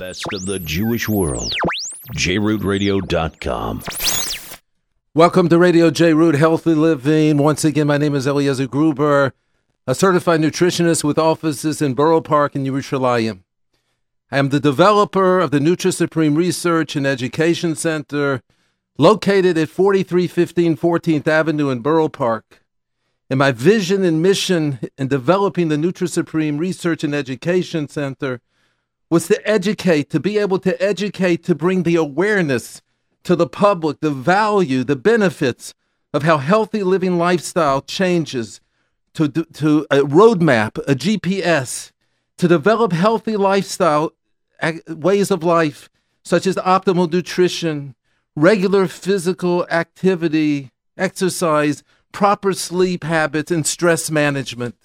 best of the Jewish world. JRootRadio.com. Welcome to Radio J Root Healthy Living. Once again, my name is Eliezer Gruber, a certified nutritionist with offices in Borough Park in Yerushalayim. I am the developer of the NutriSupreme Research and Education Center, located at 4315 14th Avenue in Borough Park. And my vision and mission in developing the NutriSupreme Research and Education Center was to educate, to be able to educate, to bring the awareness to the public, the value, the benefits of how healthy living lifestyle changes to, to a roadmap, a GPS, to develop healthy lifestyle ways of life, such as optimal nutrition, regular physical activity, exercise, proper sleep habits, and stress management.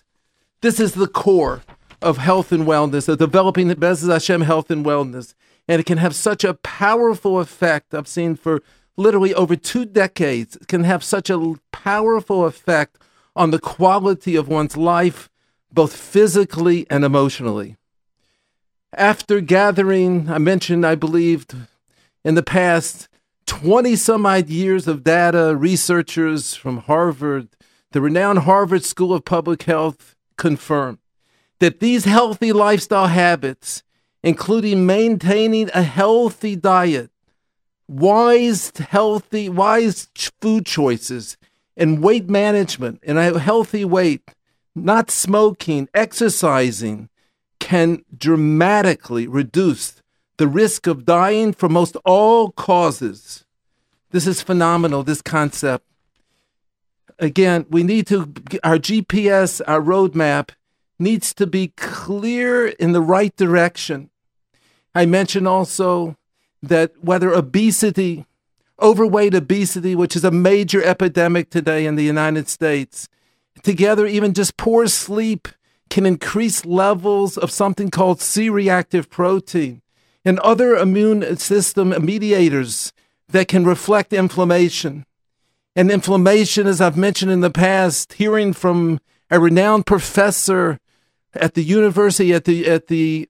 This is the core of health and wellness, of developing the Bez Hashem health and wellness. And it can have such a powerful effect. I've seen for literally over two decades, it can have such a powerful effect on the quality of one's life, both physically and emotionally. After gathering, I mentioned, I believed in the past 20 some odd years of data, researchers from Harvard, the renowned Harvard School of Public Health confirmed that these healthy lifestyle habits, including maintaining a healthy diet, wise, healthy, wise food choices, and weight management, and a healthy weight, not smoking, exercising, can dramatically reduce the risk of dying from most all causes. This is phenomenal, this concept. Again, we need to, our GPS, our roadmap needs to be clear in the right direction. I mentioned also that whether obesity, overweight obesity, which is a major epidemic today in the United States, together, even just poor sleep can increase levels of something called C reactive protein and other immune system mediators that can reflect inflammation. And inflammation, as I've mentioned in the past, hearing from a renowned professor at the university at the at the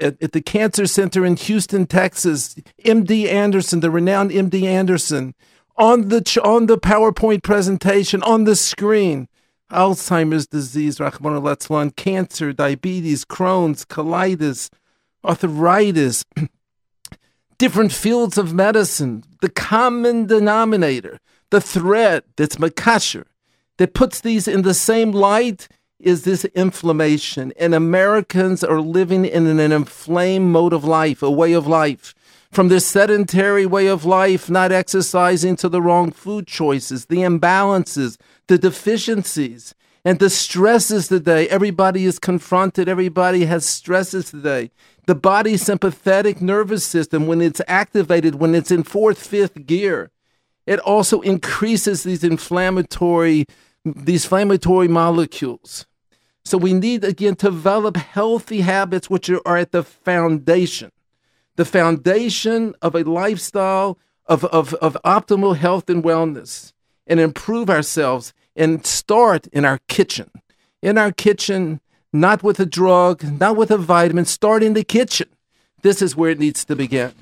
at, at, the cancer center in Houston, Texas, MD Anderson, the renowned MD Anderson, on the on the PowerPoint presentation on the screen, Alzheimer's disease, Rahman al cancer, diabetes, Crohn's, colitis, arthritis, different fields of medicine, the common denominator, the thread that's makasher, that puts these in the same light is this inflammation. And Americans are living in an inflamed mode of life, a way of life. From this sedentary way of life, not exercising to the wrong food choices, the imbalances, the deficiencies, and the stresses today. Everybody is confronted, everybody has stresses today. The body's sympathetic nervous system, when it's activated, when it's in fourth, fifth gear, it also increases these inflammatory these inflammatory molecules. So we need again to develop healthy habits which are at the foundation, the foundation of a lifestyle of, of, of optimal health and wellness, and improve ourselves and start in our kitchen. In our kitchen, not with a drug, not with a vitamin, start in the kitchen. This is where it needs to begin.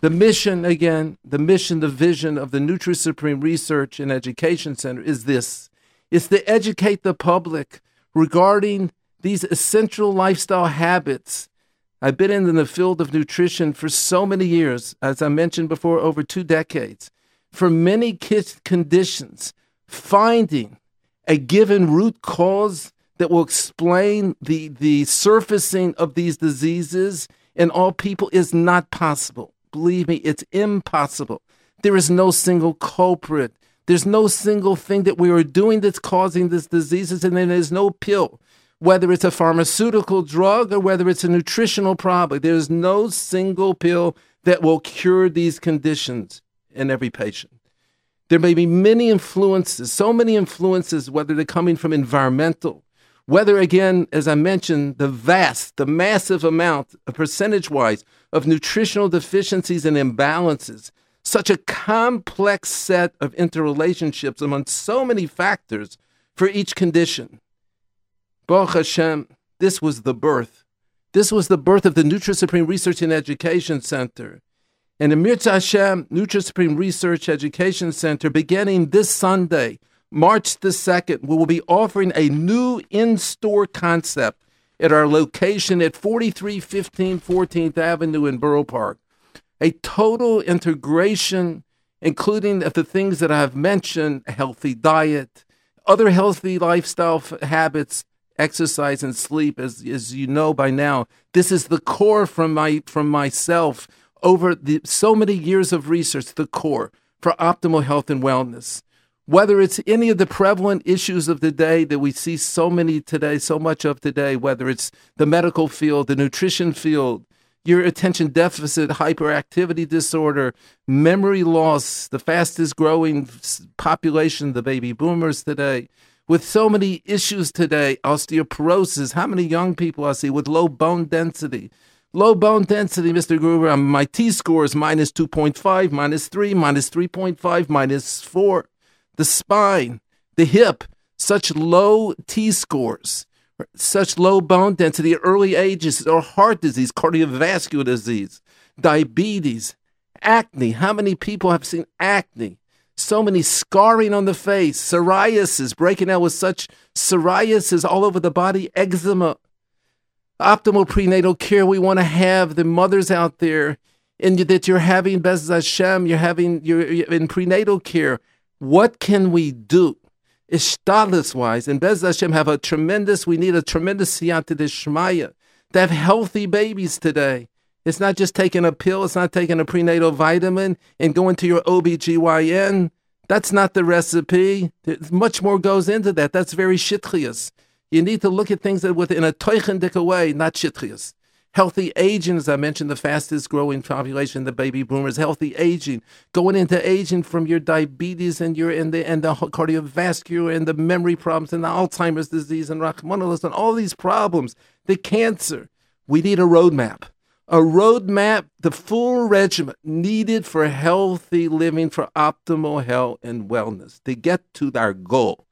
The mission, again, the mission, the vision of the NutriSupreme Research and Education Center is this is to educate the public regarding these essential lifestyle habits. I've been in the field of nutrition for so many years, as I mentioned before, over two decades. For many conditions, finding a given root cause that will explain the, the surfacing of these diseases in all people is not possible. Believe me, it's impossible. There is no single culprit. There's no single thing that we are doing that's causing these diseases, and then there's no pill, whether it's a pharmaceutical drug or whether it's a nutritional product. There's no single pill that will cure these conditions in every patient. There may be many influences, so many influences, whether they're coming from environmental, whether again, as I mentioned, the vast, the massive amount, percentage wise, of nutritional deficiencies and imbalances such a complex set of interrelationships among so many factors for each condition. Baruch Hashem, this was the birth. This was the birth of the NutriSupreme Research and Education Center. And the Mirza Hashem NutriSupreme Research Education Center, beginning this Sunday, March the 2nd, we will be offering a new in store concept at our location at 4315 14th Avenue in Borough Park. A total integration, including of the things that I've mentioned healthy diet, other healthy lifestyle habits, exercise and sleep, as, as you know by now, this is the core from my from myself over the so many years of research, the core for optimal health and wellness. Whether it's any of the prevalent issues of the day that we see so many today, so much of today, whether it's the medical field, the nutrition field, your attention deficit hyperactivity disorder, memory loss, the fastest growing population, the baby boomers today, with so many issues today, osteoporosis, how many young people I see with low bone density. Low bone density, Mr. Gruber, um, my T score is minus 2.5, minus 3, minus 3.5, minus 4. The spine, the hip, such low T scores, such low bone density, at early ages, or heart disease, cardiovascular disease, diabetes, acne. How many people have seen acne? so many scarring on the face, psoriasis, breaking out with such psoriasis all over the body, eczema, optimal prenatal care. We want to have the mothers out there and that you're having Bez Hashem, you're having you're, in prenatal care. What can we do? Ishtadlis wise, and Bez Hashem have a tremendous, we need a tremendous siyata dishmaya to have healthy babies today. It's not just taking a pill, it's not taking a prenatal vitamin and going to your OBGYN. That's not the recipe. There's much more goes into that. That's very shitchias. You need to look at things that within a toichendik way, not shitchias. Healthy aging, as I mentioned, the fastest growing population, the baby boomers. Healthy aging, going into aging from your diabetes and your and the and the cardiovascular and the memory problems and the Alzheimer's disease and Rachmanalis and all these problems, the cancer. We need a roadmap a roadmap, the full regimen needed for healthy living, for optimal health and wellness to get to our goal.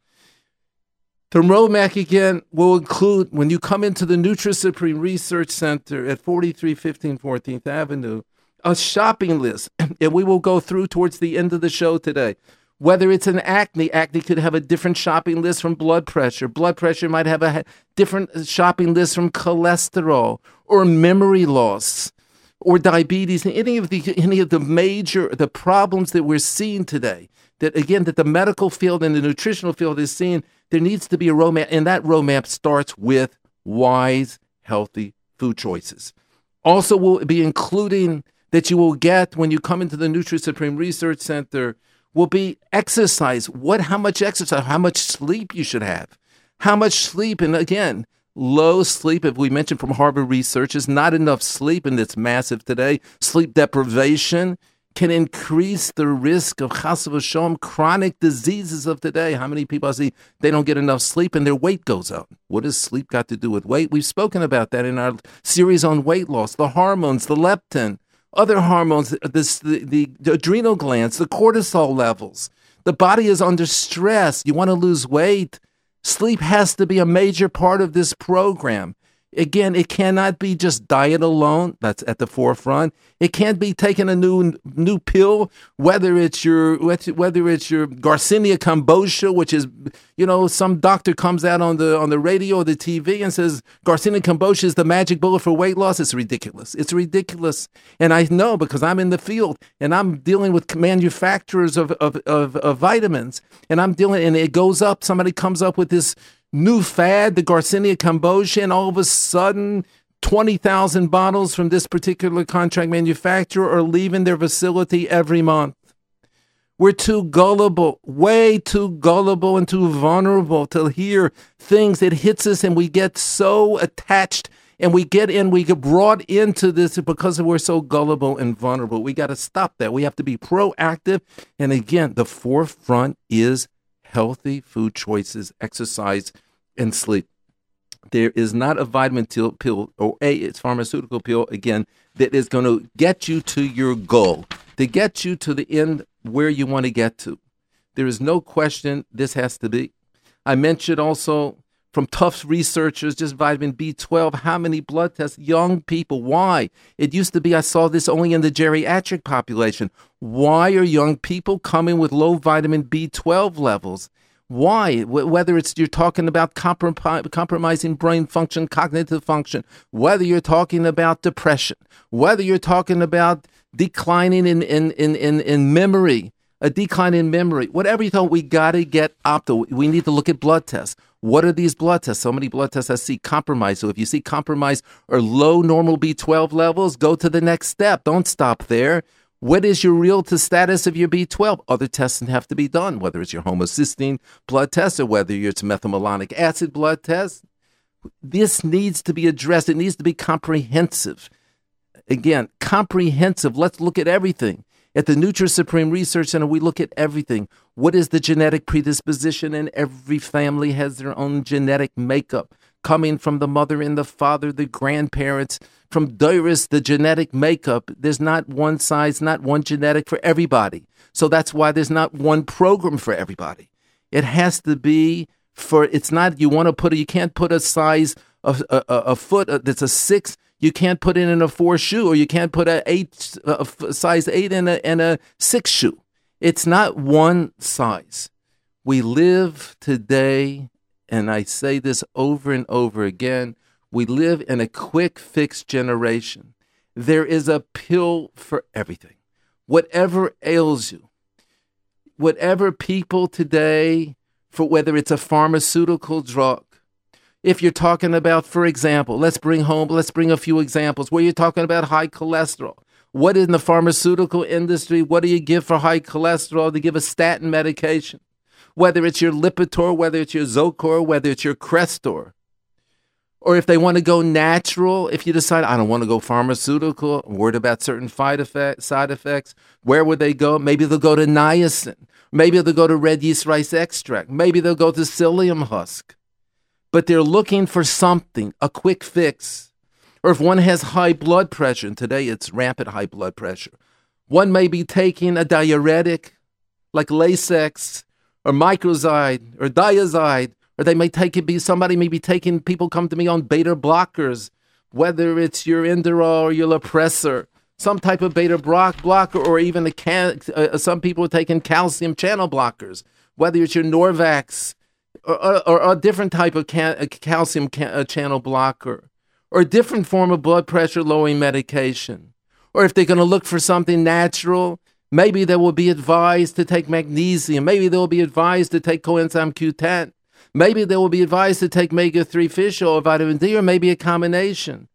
The roadmap again will include when you come into the NutriSupreme Research Center at 4315 14th Avenue, a shopping list, and we will go through towards the end of the show today. Whether it's an acne, acne could have a different shopping list from blood pressure. Blood pressure might have a different uh, shopping list from cholesterol or memory loss or diabetes. Any of the any of the major the problems that we're seeing today. That again, that the medical field and the nutritional field is seeing. There needs to be a roadmap, and that roadmap starts with wise, healthy food choices. Also, will be including that you will get when you come into the Nutri Supreme Research Center will be exercise. What, how much exercise, how much sleep you should have, how much sleep. And again, low sleep, if we mentioned from Harvard research, is not enough sleep, and it's massive today. Sleep deprivation can increase the risk of chas v'shalom, chronic diseases of today. How many people I see they don't get enough sleep and their weight goes up? What does sleep got to do with weight? We've spoken about that in our series on weight loss, the hormones, the leptin, other hormones, this, the, the, the adrenal glands, the cortisol levels. The body is under stress. You want to lose weight. Sleep has to be a major part of this program. Again, it cannot be just diet alone. That's at the forefront. It can't be taking a new new pill, whether it's your whether it's your Garcinia cambogia, which is, you know, some doctor comes out on the on the radio or the TV and says Garcinia cambogia is the magic bullet for weight loss. It's ridiculous. It's ridiculous, and I know because I'm in the field and I'm dealing with manufacturers of of, of, of vitamins, and I'm dealing and it goes up. Somebody comes up with this new fad, the Garcinia cambogia, and all of a sudden, 20,000 bottles from this particular contract manufacturer are leaving their facility every month. We're too gullible, way too gullible and too vulnerable to hear things that hits us and we get so attached and we get in, we get brought into this because we're so gullible and vulnerable. We got to stop that. We have to be proactive. And again, the forefront is healthy food choices, exercise, and sleep. There is not a vitamin pill or a it's pharmaceutical pill again that is going to get you to your goal, to get you to the end where you want to get to. There is no question this has to be. I mentioned also from Tufts researchers, just vitamin B12. How many blood tests? Young people. Why? It used to be I saw this only in the geriatric population. Why are young people coming with low vitamin B12 levels? Why? Whether it's you're talking about compromising brain function, cognitive function, whether you're talking about depression, whether you're talking about declining in, in, in, in, in memory, a decline in memory, whatever you thought, we got to get opto. We need to look at blood tests. What are these blood tests? So many blood tests I see compromise. So if you see compromise or low normal B12 levels, go to the next step. Don't stop there. What is your real status of your B12? Other tests have to be done, whether it's your homocysteine blood test or whether it's methylmalonic acid blood test. This needs to be addressed. It needs to be comprehensive. Again, comprehensive. Let's look at everything. At the Nutri Supreme Research Center, we look at everything. What is the genetic predisposition? And every family has their own genetic makeup coming from the mother and the father, the grandparents, from Doris, the genetic makeup. There's not one size, not one genetic for everybody. So that's why there's not one program for everybody. It has to be for, it's not, you want to put, a, you can't put a size, of a, a, a foot that's a six, you can't put it in a four shoe, or you can't put a eight, a size eight in a, in a six shoe. It's not one size. We live today and I say this over and over again we live in a quick fix generation. There is a pill for everything. Whatever ails you, whatever people today, for whether it's a pharmaceutical drug, if you're talking about, for example, let's bring home, let's bring a few examples where you're talking about high cholesterol. What in the pharmaceutical industry, what do you give for high cholesterol? They give a statin medication whether it's your Lipitor, whether it's your Zocor, whether it's your Crestor. Or if they want to go natural, if you decide, I don't want to go pharmaceutical, I'm worried about certain side, side effects, where would they go? Maybe they'll go to niacin. Maybe they'll go to red yeast rice extract. Maybe they'll go to psyllium husk. But they're looking for something, a quick fix. Or if one has high blood pressure, and today it's rampant high blood pressure, one may be taking a diuretic like Lasix or microzide or Dyazide, or they may take it be somebody may be taking people come to me on beta blockers, whether it's your Inderal or your Lopressor, some type of beta block blocker, or even a can, uh, some people are taking calcium channel blockers, whether it's your Norvasc or, or, a different type of ca- calcium ca- channel blocker, or a different form of blood pressure lowering medication, or if they're going to look for something natural Maybe they will be advised to take magnesium. Maybe they will be advised to take coenzyme Q10. Maybe they will be advised to take omega 3 fish oil vitamin D, or maybe a combination.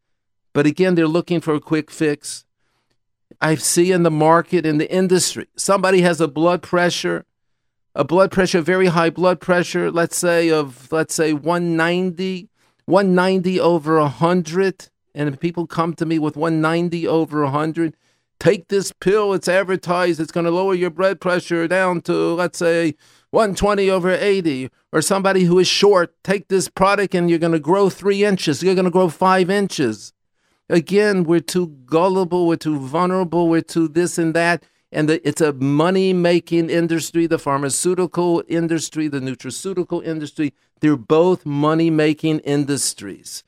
But again, they're looking for a quick fix. I see in the market, in the industry, somebody has a blood pressure, a blood pressure, very high blood pressure, let's say of, let's say 190, 190 over 100. And people come to me with 190 over 100 take this pill, it's advertised, it's going to lower your blood pressure down to, let's say, 120 over 80. Or somebody who is short, take this product and you're going to grow three inches, you're going to grow five inches. Again, we're too gullible, we're too vulnerable, we're too this and that. And the, it's a money making industry, the pharmaceutical industry, the nutraceutical industry. They're both money making industries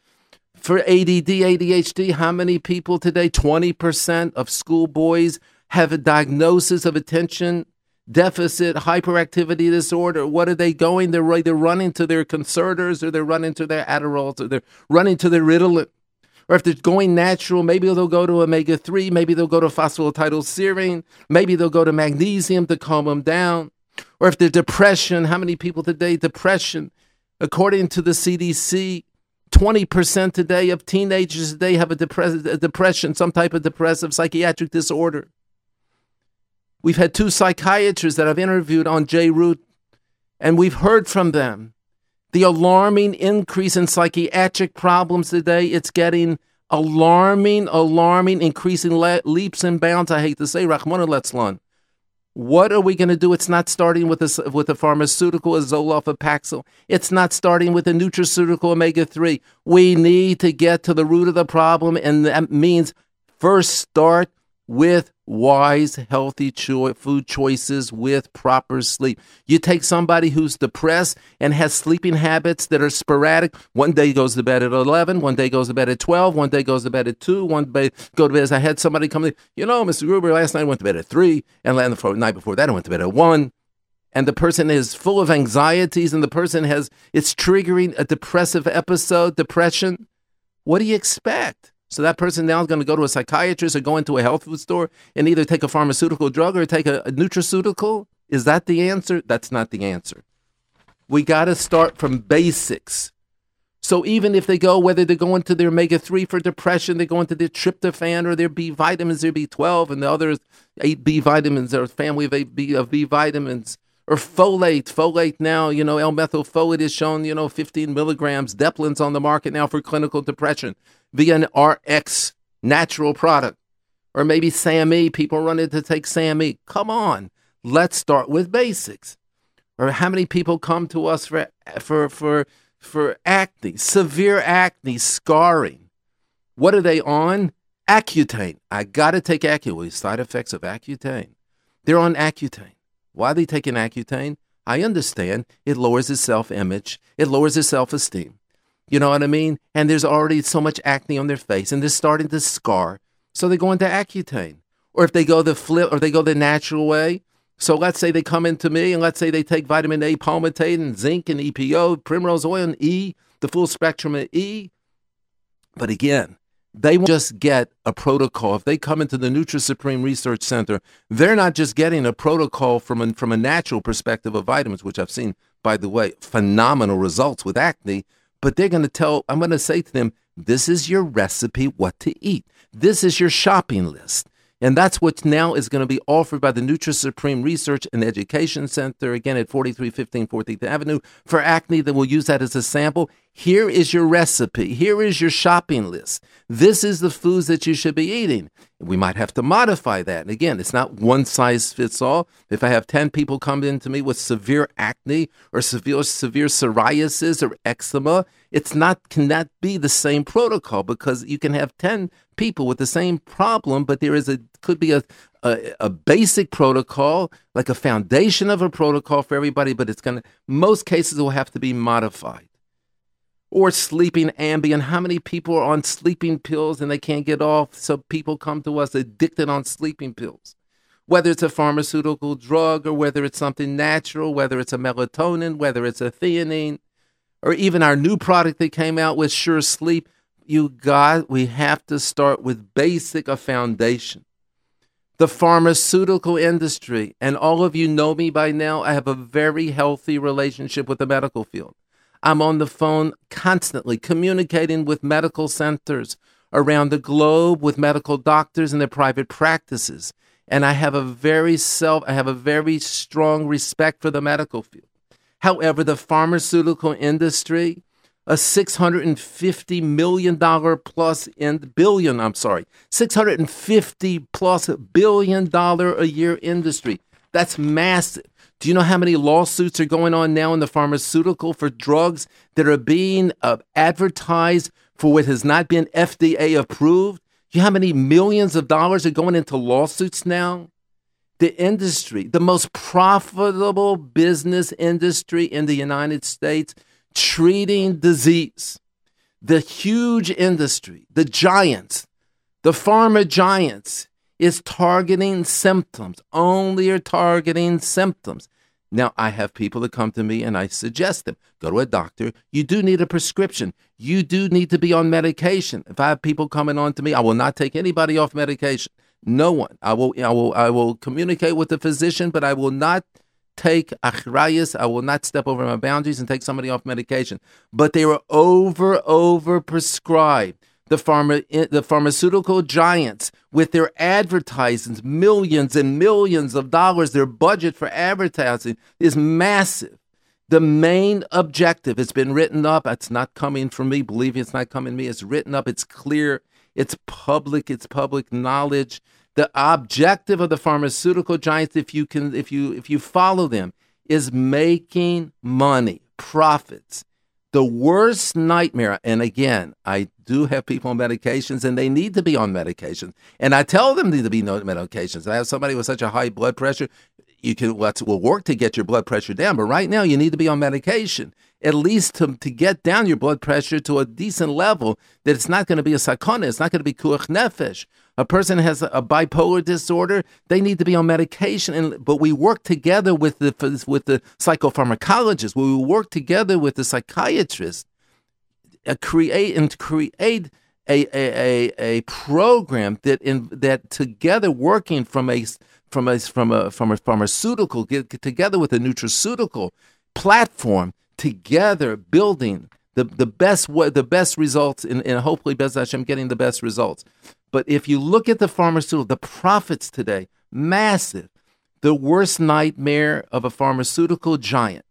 for ADD, ADHD, how many people today, 20% of schoolboys have a diagnosis of attention deficit hyperactivity disorder? What are they going? They're, they're running to their Concertas or they're running to their Adderall or they're running to their Ritalin. Or if they're going natural, maybe they'll go to omega 3, maybe they'll go to phosphatidylserine, maybe they'll go to magnesium to calm them down. Or if they're depression, how many people today, depression, according to the CDC, 20% today of teenagers today have a, depres- a depression, some type of depressive psychiatric disorder. We've had two psychiatrists that I've interviewed on J Root, and we've heard from them the alarming increase in psychiatric problems today. It's getting alarming, alarming, increasing le- leaps and bounds. I hate to say, Rahman al what are we going to do? It's not starting with a, with a pharmaceutical, a Zoloft, a Paxil. It's not starting with a nutraceutical omega 3. We need to get to the root of the problem, and that means first start with wise, healthy cho- food choices with proper sleep. You take somebody who's depressed and has sleeping habits that are sporadic. One day goes to bed at 11, one day goes to bed at 12, one day goes to bed at 2, one day go to bed as I had somebody come in, you know, Mr. Gruber, last night I went to bed at 3, and the night before that I went to bed at 1 and the person is full of anxieties and the person has it's triggering a depressive episode depression what do you expect so that person now is going to go to a psychiatrist or go into a health food store and either take a pharmaceutical drug or take a, a nutraceutical is that the answer that's not the answer we got to start from basics so even if they go, whether they're going to their omega three for depression, they go into their tryptophan or their B vitamins, their B twelve, and the others eight B vitamins, or family of eight B of B vitamins, or folate. Folate now, you know, L-methylfolate is shown, you know, 15 milligrams. Deplin's on the market now for clinical depression via an RX natural product. Or maybe SAMe, people running to take SAMe. Come on, let's start with basics. Or how many people come to us for for for for acne, severe acne, scarring? What are they on? Accutane. I got to take Accutane. Side effects of Accutane. They're on Accutane. Why are they taking Accutane? I understand it lowers his self image, it lowers his self esteem. You know what I mean? And there's already so much acne on their face and they're starting to scar. So they go into Accutane. Or if they go the flip or they go the natural way. So let's say they come into me and let's say they take vitamin A palmitate and zinc and EPO, primrose oil and E, the full spectrum of E. But again, they won't just get a protocol. If they come into the Nutri Supreme Research Center, they're not just getting a protocol from a, from a natural perspective of vitamins, which I've seen, by the way, phenomenal results with acne. But they're going to tell, I'm going to say to them, this is your recipe, what to eat. This is your shopping list. And that's what now is going to be offered by the NutriSupreme Research and Education Center, again at 4315 14th Avenue. For acne, that will use that as a sample. Here is your recipe. Here is your shopping list. This is the foods that you should be eating. We might have to modify that. And again, it's not one size fits all. If I have 10 people come in to me with severe acne or severe severe psoriasis or eczema, it's not can that be the same protocol because you can have 10 people with the same problem, but there is a could be a, a, a basic protocol, like a foundation of a protocol for everybody, but it's gonna most cases will have to be modified or sleeping Ambien. How many people are on sleeping pills and they can't get off? So people come to us addicted on sleeping pills. Whether it's a pharmaceutical drug or whether it's something natural, whether it's a melatonin, whether it's a theanine, or even our new product that came out with Sure Sleep, you got we have to start with basic a foundation. The pharmaceutical industry, and all of you know me by now, I have a very healthy relationship with the medical field. I'm on the phone constantly communicating with medical centers around the globe, with medical doctors and their private practices. And I have a very self, I have a very strong respect for the medical field. However, the pharmaceutical industry, a $650 million plus in billion, I'm sorry, 650 plus billion dollar a year industry. That's massive. Do you know how many lawsuits are going on now in the pharmaceutical for drugs that are being uh, advertised for what has not been FDA approved? Do you know how many millions of dollars are going into lawsuits now? The industry, the most profitable business industry in the United States, treating disease. The huge industry, the giants, the pharma giants, is targeting symptoms, only are targeting symptoms. Now, I have people that come to me and I suggest them go to a doctor. You do need a prescription. You do need to be on medication. If I have people coming on to me, I will not take anybody off medication. No one. I will, I will, I will communicate with the physician, but I will not take achrayas. I will not step over my boundaries and take somebody off medication. But they were over, over prescribed the pharma the pharmaceutical giants with their advertisements, millions and millions of dollars. Their budget for advertising is massive. The main objective, it's been written up. It's not coming from me. Believe me, it's not coming from me. It's written up. It's clear. It's public. It's public knowledge. The objective of the pharmaceutical giants, if you can, if you if you follow them, is making money, profits The worst nightmare, and again, I do have people on medications and they need to be on medications. And I tell them need to be on medications. I have somebody with such a high blood pressure, you can let's will work to get your blood pressure down. But right now you need to be on medication at least to, to get down your blood pressure to a decent level that it's not going to be a sakana, it's not going to be kuach nefesh. A person has a, bipolar disorder, they need to be on medication. And but we work together with the with the psychopharmacologist. We work together with the psychiatrist, uh, create and create a, a, a, a program that in that together working from a from a from a from a pharmaceutical get together with a nutraceutical platform together building the, the best the best results and, and hopefully Bez Hashem getting the best results. But if you look at the pharmaceutical, the profits today, massive. The worst nightmare of a pharmaceutical giant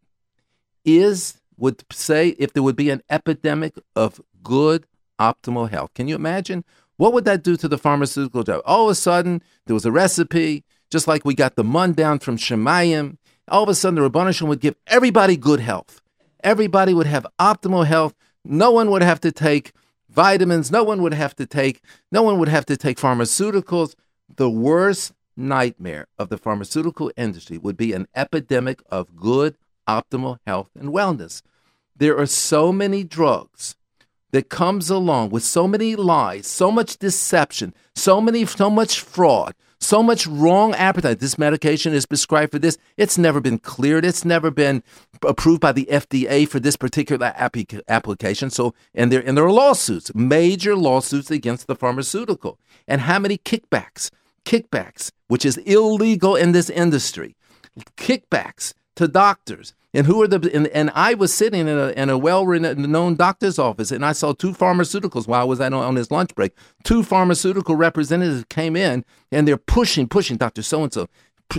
is would say if there would be an epidemic of good optimal health. Can you imagine? What would that do to the pharmaceutical job? All of a sudden, there was a recipe, just like we got the mun down from Shemayim. All of a sudden, the Rabbanishim would give everybody good health everybody would have optimal health. No one would have to take vitamins. No one would have to take, no one would have to take pharmaceuticals. The worst nightmare of the pharmaceutical industry would be an epidemic of good, optimal health and wellness. There are so many drugs that comes along with so many lies, so much deception, so many so much fraud, so much wrong appetite. This medication is prescribed for this. It's never been cleared. It's never been approved by the FDA for this particular application. So, and there and there are lawsuits, major lawsuits against the pharmaceutical. And how many kickbacks? Kickbacks, which is illegal in this industry. Kickbacks to doctors and who are the and, and I was sitting in a, in a well-known doctor's office, and I saw two pharmaceuticals while I was on, on his lunch break. Two pharmaceutical representatives came in, and they're pushing, pushing Doctor So and So.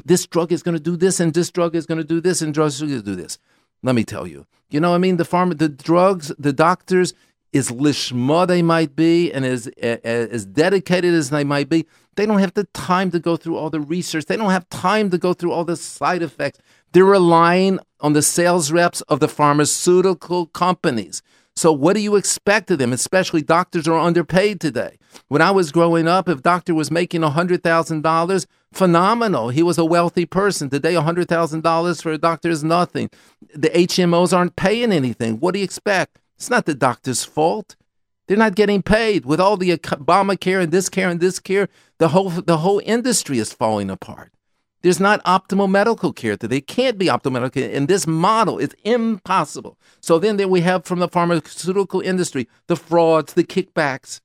This drug is going to do this, and this drug is going to do this, and drugs going to do this. Let me tell you, you know, I mean, the pharma, the drugs, the doctors, as lishma they might be, and as as dedicated as they might be, they don't have the time to go through all the research. They don't have time to go through all the side effects. They're relying on the sales reps of the pharmaceutical companies. So what do you expect of them? Especially doctors are underpaid today. When I was growing up, if doctor was making $100,000, phenomenal. He was a wealthy person. Today, $100,000 for a doctor is nothing. The HMOs aren't paying anything. What do you expect? It's not the doctor's fault. They're not getting paid. With all the Obamacare and this care and this care, the whole, the whole industry is falling apart. There's not optimal medical care. They can't be optimal medical care. In this model, it's impossible. So then there we have from the pharmaceutical industry the frauds, the kickbacks.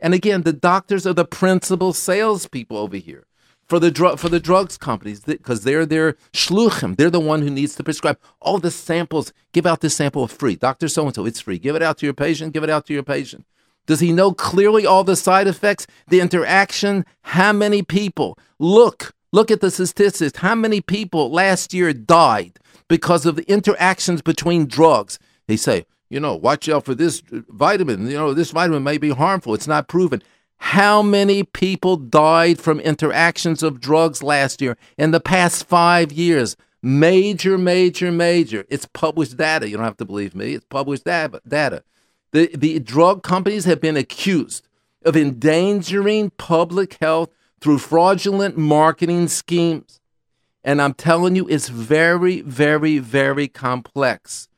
And again, the doctors are the principal salespeople over here for the drug for the drugs companies because they're their shluchim. They're the one who needs to prescribe all the samples. Give out this sample free, Doctor So and So. It's free. Give it out to your patient. Give it out to your patient. Does he know clearly all the side effects, the interaction? How many people look? Look at the statistics. How many people last year died because of the interactions between drugs? They say, you know, watch out for this vitamin. You know, this vitamin may be harmful. It's not proven. How many people died from interactions of drugs last year in the past five years? Major, major, major. It's published data. You don't have to believe me. It's published data. The, the drug companies have been accused of endangering public health through fraudulent marketing schemes. And I'm telling you, it's very, very, very complex.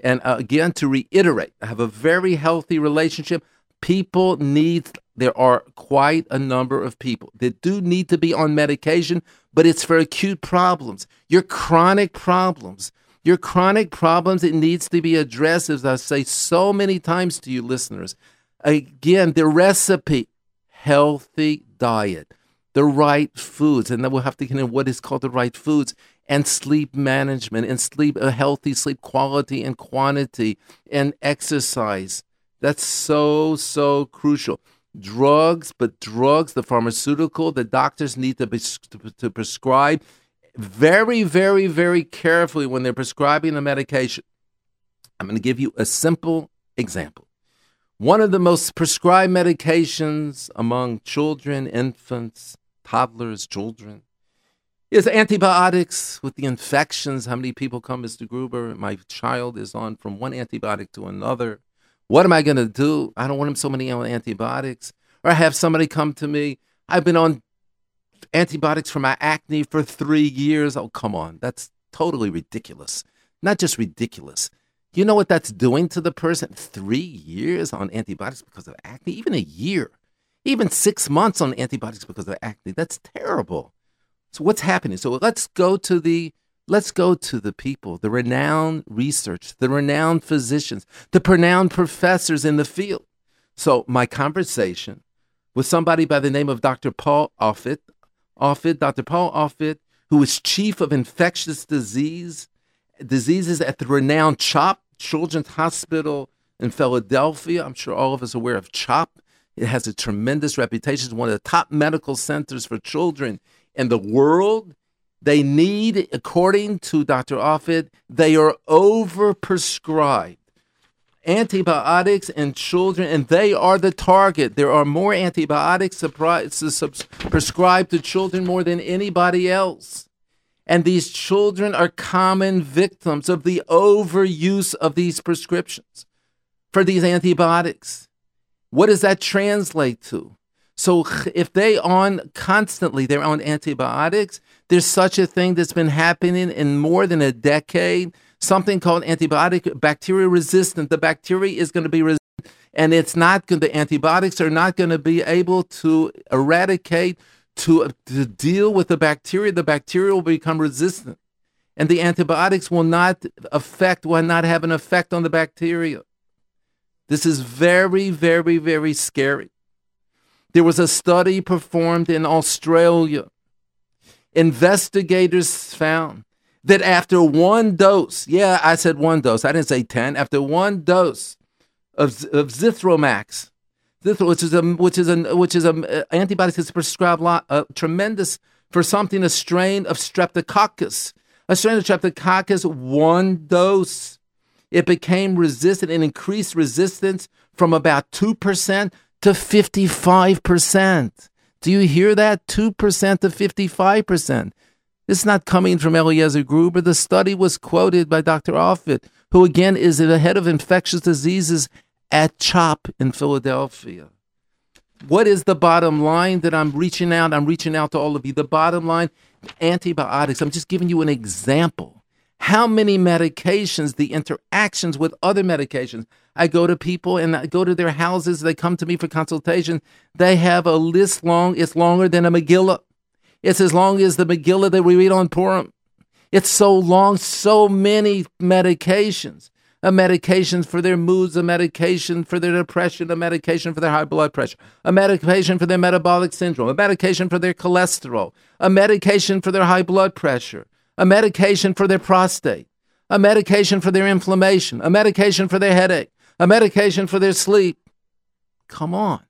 And uh, again, to reiterate, I have a very healthy relationship. People need, there are quite a number of people that do need to be on medication, but it's for acute problems. Your chronic problems, your chronic problems, it needs to be addressed, as I say so many times to you listeners. Again, the recipe healthy diet the right foods, and then we'll have to get in what is called the right foods and sleep management and sleep a healthy sleep quality and quantity and exercise. That's so so crucial. Drugs, but drugs, the pharmaceutical, the doctors need to, be, to, prescribe very, very, very carefully when they're prescribing a medication. I'm going to give you a simple example. One of the most prescribed medications among children, infants, toddlers, children, is antibiotics with the infections. How many people come, Mr. Gruber? My child is on from one antibiotic to another. What am I going to do? I don't want him so many antibiotics. Or I have somebody come to me. I've been on antibiotics for my acne for three years. Oh, come on. That's totally ridiculous. Not just ridiculous. You know what that's doing to the person? Three years on antibiotics because of acne, even a year, even six months on antibiotics because of acne. That's terrible. So what's happening? So let's go to the let's go to the people, the renowned research, the renowned physicians, the renowned professors in the field. So my conversation with somebody by the name of Dr. Paul Offit, Offit, Dr. Paul Offit, who is chief of infectious disease diseases at the renowned CHOP Children's Hospital in Philadelphia. I'm sure all of us are aware of CHOP. It has a tremendous reputation. It's one of the top medical centers for children in the world. They need, according to Dr. Offit, they are overprescribed antibiotics in children, and they are the target. There are more antibiotics prescribed to children more than anybody else. And these children are common victims of the overuse of these prescriptions for these antibiotics. What does that translate to? So if they on constantly they're on antibiotics, there's such a thing that's been happening in more than a decade, something called antibiotic bacteria resistant. The bacteria is going to be resistant and it's not going the antibiotics are not going to be able to eradicate to, to deal with the bacteria. The bacteria will become resistant and the antibiotics will not affect will not have an effect on the bacteria. This is very very very scary. There was a study performed in Australia. Investigators found that after one dose, yeah, I said one dose, I didn't say 10, after one dose of, of Zithromax, which is a which is a which is a uh, antibiotic that's prescribed lot, uh, tremendous for something a strain of streptococcus a strain of streptococcus one dose it became resistant and increased resistance from about 2% to 55%. Do you hear that? 2% to 55%. This is not coming from Eliezer Gruber. The study was quoted by Dr. Offit, who again is the head of infectious diseases at CHOP in Philadelphia. What is the bottom line that I'm reaching out? I'm reaching out to all of you. The bottom line antibiotics. I'm just giving you an example. How many medications, the interactions with other medications, I go to people and I go to their houses. They come to me for consultation. They have a list long. It's longer than a Megillah. It's as long as the Megillah that we read on Purim. It's so long, so many medications. A medication for their moods, a medication for their depression, a medication for their high blood pressure, a medication for their metabolic syndrome, a medication for their cholesterol, a medication for their high blood pressure, a medication for their prostate, a medication for their inflammation, a medication for their headache, a medication for their sleep. Come on.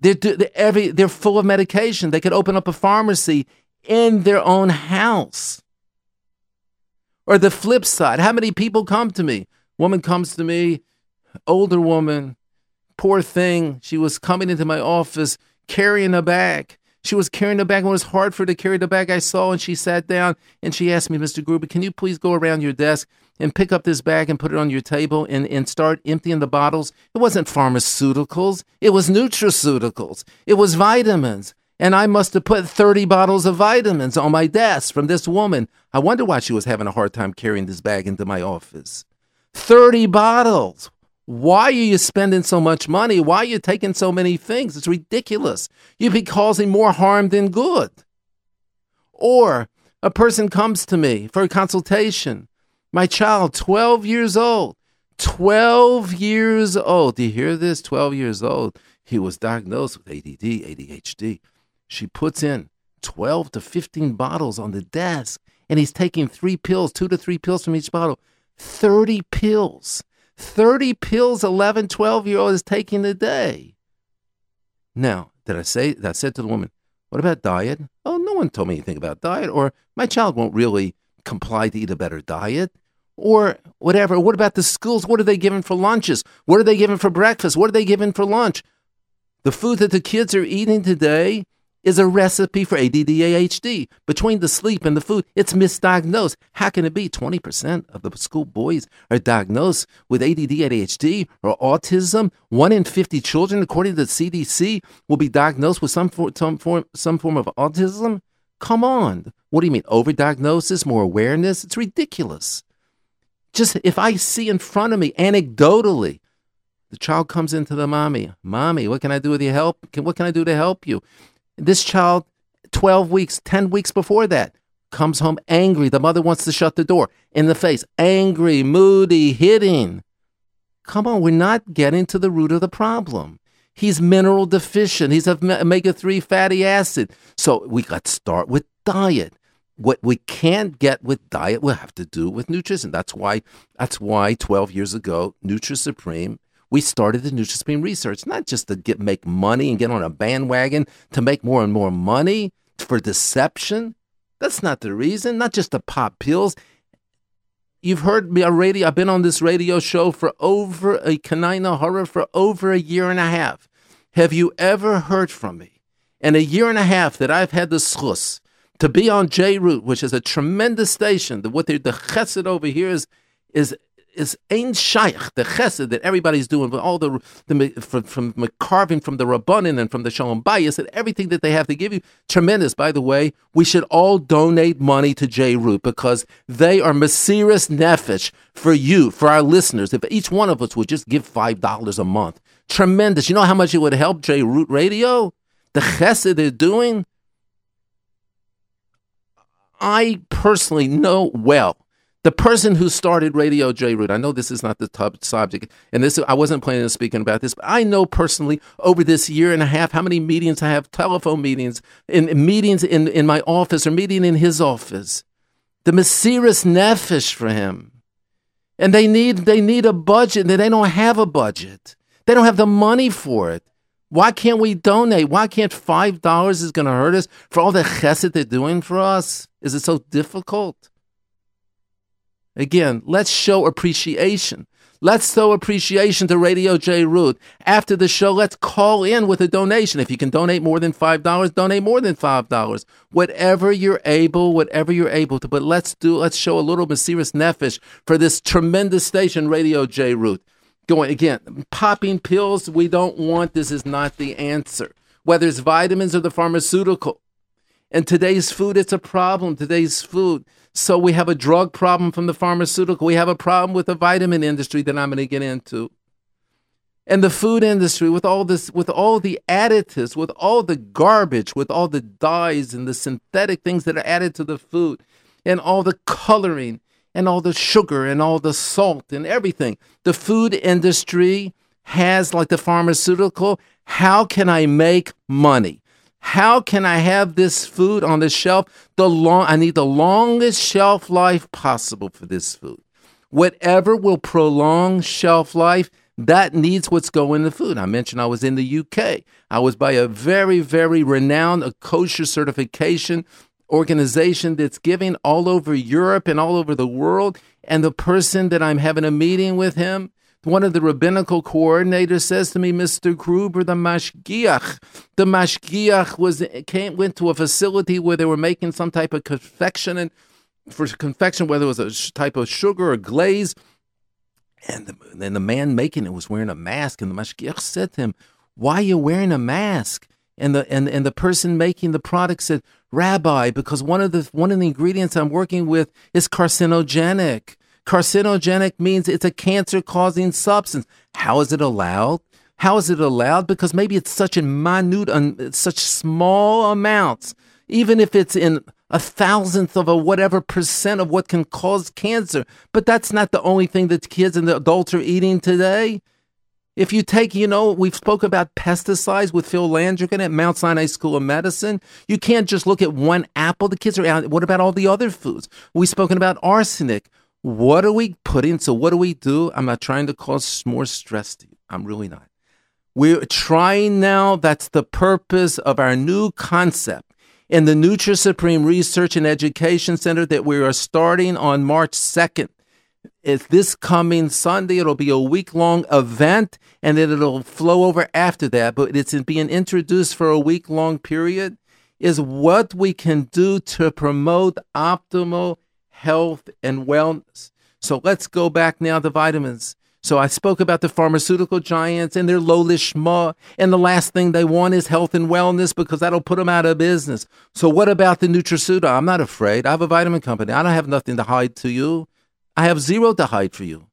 They're, they're, every, they're full of medication. They could open up a pharmacy in their own house. Or the flip side, how many people come to me? Woman comes to me, older woman, poor thing. She was coming into my office carrying a bag. She was carrying the bag and it was hard for her to carry the bag. I saw and she sat down and she asked me, Mr. Gruber, can you please go around your desk and pick up this bag and put it on your table and, and start emptying the bottles? It wasn't pharmaceuticals, it was nutraceuticals, it was vitamins. And I must have put 30 bottles of vitamins on my desk from this woman. I wonder why she was having a hard time carrying this bag into my office. 30 bottles. Why are you spending so much money? Why are you taking so many things? It's ridiculous. You'd be causing more harm than good. Or a person comes to me for a consultation. My child, 12 years old. 12 years old. Do you hear this? 12 years old. He was diagnosed with ADD, ADHD. She puts in 12 to 15 bottles on the desk, and he's taking three pills, two to three pills from each bottle. 30 pills. 30 pills 11, 12 year old is taking a day. Now, did I say that? I said to the woman, what about diet? Oh, no one told me anything about diet. Or my child won't really comply to eat a better diet. Or whatever. What about the schools? What are they giving for lunches? What are they giving for breakfast? What are they giving for lunch? The food that the kids are eating today is a recipe for ADD ADHD. Between the sleep and the food, it's misdiagnosed. How can it be 20% of the school boys are diagnosed with ADD ADHD or autism? One in 50 children, according to the CDC, will be diagnosed with some, for, some, form, some form of autism? Come on. What do you mean? Overdiagnosis, more awareness? It's ridiculous. Just if I see in front of me anecdotally, the child comes into the mommy, Mommy, what can I do with your help? Can, what can I do to help you? This child, 12 weeks, 10 weeks before that, comes home angry. The mother wants to shut the door in the face, angry, moody, hitting. Come on, we're not getting to the root of the problem. He's mineral deficient. He's of omega 3 fatty acid. So we got to start with diet. What we can't get with diet, we'll have to do with nutrition. That's why that's why 12 years ago, NutriSupreme we started the NutriSupreme research, not just to get make money and get on a bandwagon to make more and more money for deception. That's not the reason, not just to pop pills. You've heard me already. I've been on this radio show for over a Kanina horror for over a year and a half. Have you ever heard from me in a year and a half that I've had the schus to be on J Root, which is a tremendous station? The, what the chesed over here is is is ein shaykh, the chesed that everybody's doing, with all the, the from, from carving from the rabbanin and from the shalom bayis and everything that they have to give you, tremendous. By the way, we should all donate money to J Root because they are mesiris nefesh for you, for our listeners. If each one of us would just give five dollars a month, tremendous. You know how much it would help J Root Radio? The chesed they're doing. I personally know well the person who started Radio J Root, I know this is not the top subject, and this I wasn't planning on speaking about this, but I know personally over this year and a half how many meetings I have, telephone meetings, in, in meetings in, in my office or meeting in his office. The Mesiris Nefesh for him. And they need they need a budget, and they don't have a budget. They don't have the money for it. Why can't we donate? Why can't five dollars is going to hurt us for all the chesed they're doing for us? Is it so difficult? Again, let's show appreciation. Let's show appreciation to Radio J Root. After the show, let's call in with a donation. If you can donate more than $5, donate more than $5. Whatever you're able, whatever you're able to. But let's do, let's show a little Mesiris Nefesh for this tremendous station, Radio J Root. Going again, popping pills, we don't want. This is not the answer. Whether it's vitamins or the pharmaceutical. And today's food, it's a problem. Today's food. So we have a drug problem from the pharmaceutical. We have a problem with the vitamin industry that I'm going to get into. And the food industry with all this with all the additives, with all the garbage, with all the dyes and the synthetic things that are added to the food and all the coloring and all the sugar and all the salt and everything. The food industry has like the pharmaceutical, how can I make money? How can I have this food on the shelf? The long I need the longest shelf life possible for this food. Whatever will prolong shelf life, that needs what's going in the food. I mentioned I was in the UK. I was by a very, very renowned a kosher certification organization that's giving all over Europe and all over the world. And the person that I'm having a meeting with him, one of the rabbinical coordinators says to me, Mr. Gruber, the mashgiach, the mashgiach was came went to a facility where they were making some type of confection and for confection, whether it was a type of sugar or glaze. And the, and the man making it was wearing a mask, and the mashgiach said to him, "Why are you wearing a mask?" And the and, and the person making the product said, "Rabbi, because one of the one of the ingredients I'm working with is carcinogenic." Carcinogenic means it's a cancer causing substance. How is it allowed? How is it allowed? Because maybe it's such a minute, um, such small amounts, even if it's in a thousandth of a whatever percent of what can cause cancer. But that's not the only thing that kids and the adults are eating today. If you take, you know, we've spoke about pesticides with Phil Landrigan at Mount Sinai School of Medicine. You can't just look at one apple. The kids are out. What about all the other foods? We've spoken about arsenic. What are we putting? So, what do we do? I'm not trying to cause more stress to you. I'm really not. We're trying now, that's the purpose of our new concept in the Nutri Supreme Research and Education Center that we are starting on March 2nd. It's this coming Sunday. It'll be a week long event and then it'll flow over after that, but it's being introduced for a week long period. is what we can do to promote optimal health and wellness. So let's go back now to vitamins. So I spoke about the pharmaceutical giants and their low lishma, and the last thing they want is health and wellness because that'll put them out of business. So what about the Nutraceuta? I'm not afraid. I have a vitamin company. I don't have nothing to hide to you. I have zero to hide for you.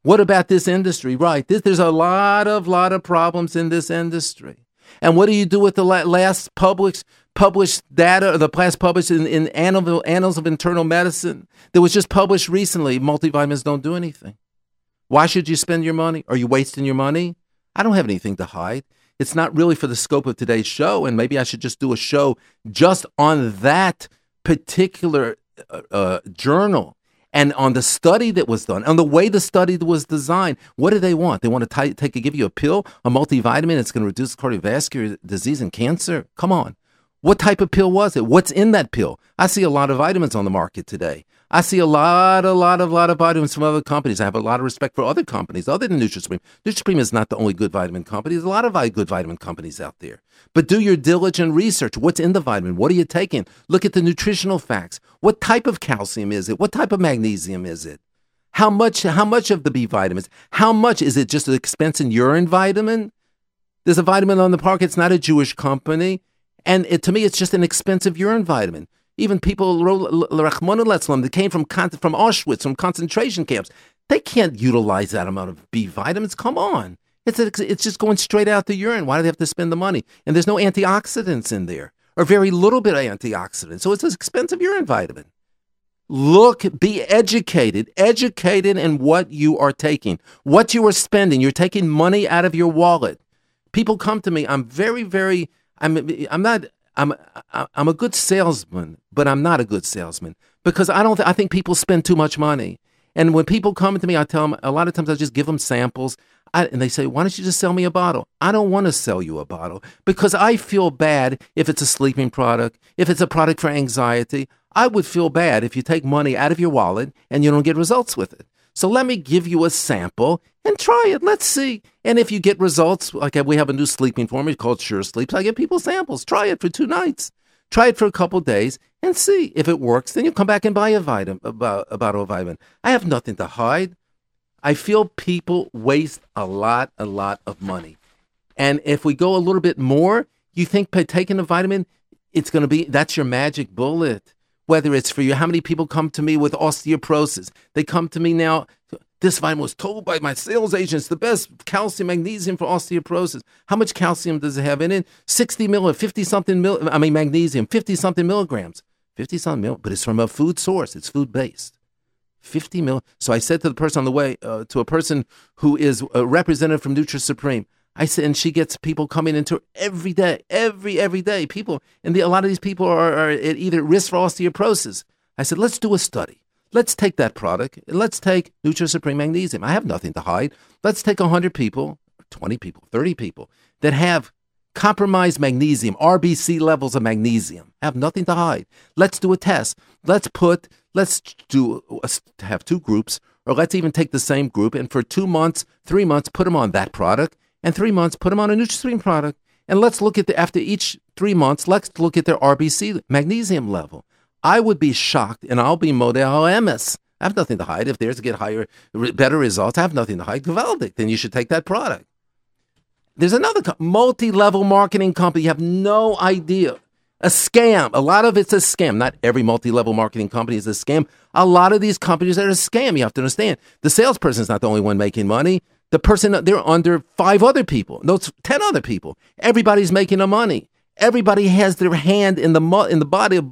What about this industry? Right, this, there's a lot of lot of problems in this industry. And what do you do with the last published published data, the last published in, in Annals of Internal Medicine that was just published recently? Multivitamins don't do anything. Why should you spend your money? Are you wasting your money? I don't have anything to hide. It's not really for the scope of today's show, and maybe I should just do a show just on that particular uh, uh, journal and on the study that was done, on the way the study was designed. What do they want? They want to t- take give you a pill, a multivitamin that's going to reduce cardiovascular disease and cancer. Come on. What type of pill was it? What's in that pill? I see a lot of vitamins on the market today. I see a lot, a lot, a lot of vitamins from other companies. I have a lot of respect for other companies other than NutriSupreme. NutriSupreme is not the only good vitamin company. There's a lot of good vitamin companies out there. But do your diligent research. What's in the vitamin? What are you taking? Look at the nutritional facts. What type of calcium is it? What type of magnesium is it? How much? How much of the B vitamins? How much is it? Just an expense in urine vitamin? There's a vitamin on the market. It's not a Jewish company. And it, to me, it's just an expensive urine vitamin. Even people, that came from, from Auschwitz, from concentration camps, they can't utilize that amount of B vitamins. Come on. It's, a, it's just going straight out the urine. Why do they have to spend the money? And there's no antioxidants in there, or very little bit of antioxidants. So it's an expensive urine vitamin. Look, be educated, educated in what you are taking, what you are spending. You're taking money out of your wallet. People come to me. I'm very, very I'm I'm not I'm I'm a good salesman, but I'm not a good salesman because I don't th- I think people spend too much money. And when people come to me, I tell them a lot of times I just give them samples. I, and they say, "Why don't you just sell me a bottle?" I don't want to sell you a bottle because I feel bad if it's a sleeping product, if it's a product for anxiety. I would feel bad if you take money out of your wallet and you don't get results with it. So let me give you a sample and try it. Let's see. And if you get results, like we have a new sleeping formula called Sure Sleeps, I give people samples. Try it for two nights. Try it for a couple days and see if it works. Then you come back and buy a vitamin, a, a bottle of vitamin. I have nothing to hide. I feel people waste a lot, a lot of money. And if we go a little bit more, you think by taking a vitamin, it's going to be that's your magic bullet whether it's for you. How many people come to me with osteoporosis? They come to me now. This vitamin was told by my sales agents the best calcium, magnesium for osteoporosis. How much calcium does it have in it? 60 mill, 50 something mill, I mean, magnesium, 50 something milligrams. 50 something mill, but it's from a food source, it's food based. 50 mil. So I said to the person on the way, uh, to a person who is a representative from Nutri Supreme, I said, and she gets people coming into her every day, every, every day. People, and the, a lot of these people are, are at either risk for osteoporosis. I said, let's do a study. Let's take that product. Let's take Nutri Supreme Magnesium. I have nothing to hide. Let's take 100 people, 20 people, 30 people that have compromised magnesium, RBC levels of magnesium. Have nothing to hide. Let's do a test. Let's put, let's do, have two groups, or let's even take the same group and for two months, three months, put them on that product and three months, put them on a NutriSupreme product. And let's look at the, after each three months, let's look at their RBC magnesium level. I would be shocked, and I'll be model MS. I have nothing to hide. If theirs get higher, better results, I have nothing to hide. It. Then you should take that product. There's another co- multi-level marketing company. You have no idea. A scam. A lot of it's a scam. Not every multi-level marketing company is a scam. A lot of these companies are a scam. You have to understand. The salesperson is not the only one making money. The person they're under five other people, those ten other people. Everybody's making the money. Everybody has their hand in the in the body of,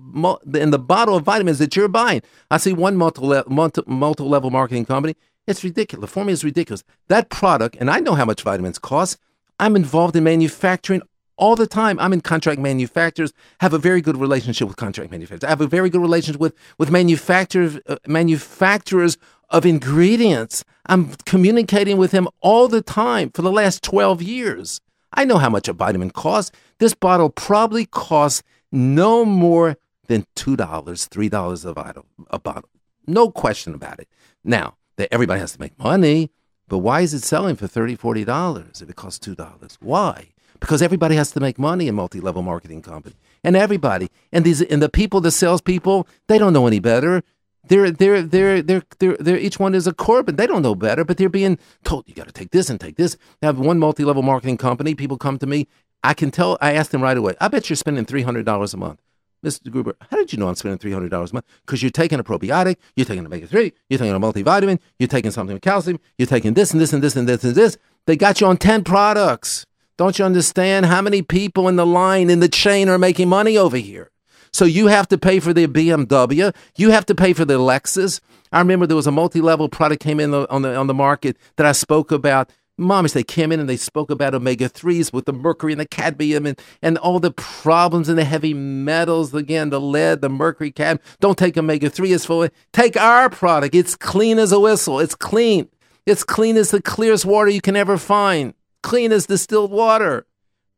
in the bottle of vitamins that you're buying. I see one multi multi level marketing company. It's ridiculous. For me, it's ridiculous. That product, and I know how much vitamins cost. I'm involved in manufacturing all the time. I'm in contract manufacturers. Have a very good relationship with contract manufacturers. I have a very good relationship with with manufacturers uh, manufacturers of ingredients. I'm communicating with him all the time for the last 12 years. I know how much a vitamin costs. This bottle probably costs no more than $2, $3 a bottle, a bottle. No question about it. Now, that everybody has to make money, but why is it selling for $30, $40 if it costs $2? Why? Because everybody has to make money in multi-level marketing company. and everybody. And these and the people, the salespeople, they don't know any better. They're they're they're they're they're, they're each one is a korban. They don't know better, but they're being told you got to take this and take this. I have one multi-level marketing company. People come to me. I can tell. I ask them right away. I bet you're spending three hundred dollars a month. Mr. Gruber, how did you know I'm spending three hundred dollars a month? Because you're taking a probiotic, you're taking omega three, you're taking a multivitamin, you're taking something with calcium, you're taking this and this and this and this and this. They got you on ten products. Don't you understand how many people in the line in the chain are making money over here? So you have to pay for the BMW. You have to pay for the Lexus. I remember there was a multi-level product came in on the on the market that I spoke about. Mommies, they came in and they spoke about omega 3s with the mercury and the cadmium and, and all the problems and the heavy metals. Again, the lead, the mercury, cadmium. Don't take omega 3 as full. Take our product. It's clean as a whistle. It's clean. It's clean as the clearest water you can ever find. Clean as distilled water,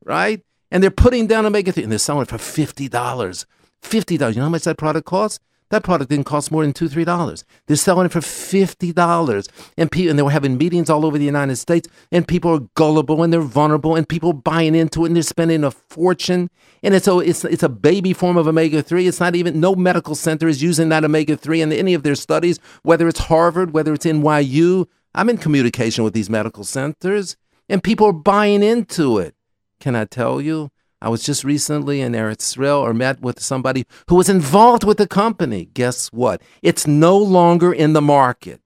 right? And they're putting down omega 3 and they're selling it for $50. $50. You know how much that product costs? That product didn't cost more than two, three dollars. They're selling it for fifty dollars, and people and they were having meetings all over the United States, and people are gullible and they're vulnerable, and people buying into it, and they're spending a fortune. And it's a it's it's a baby form of omega three. It's not even no medical center is using that omega three in any of their studies, whether it's Harvard, whether it's NYU. I'm in communication with these medical centers, and people are buying into it. Can I tell you? I was just recently in Eretz Israel or met with somebody who was involved with the company. Guess what? It's no longer in the market.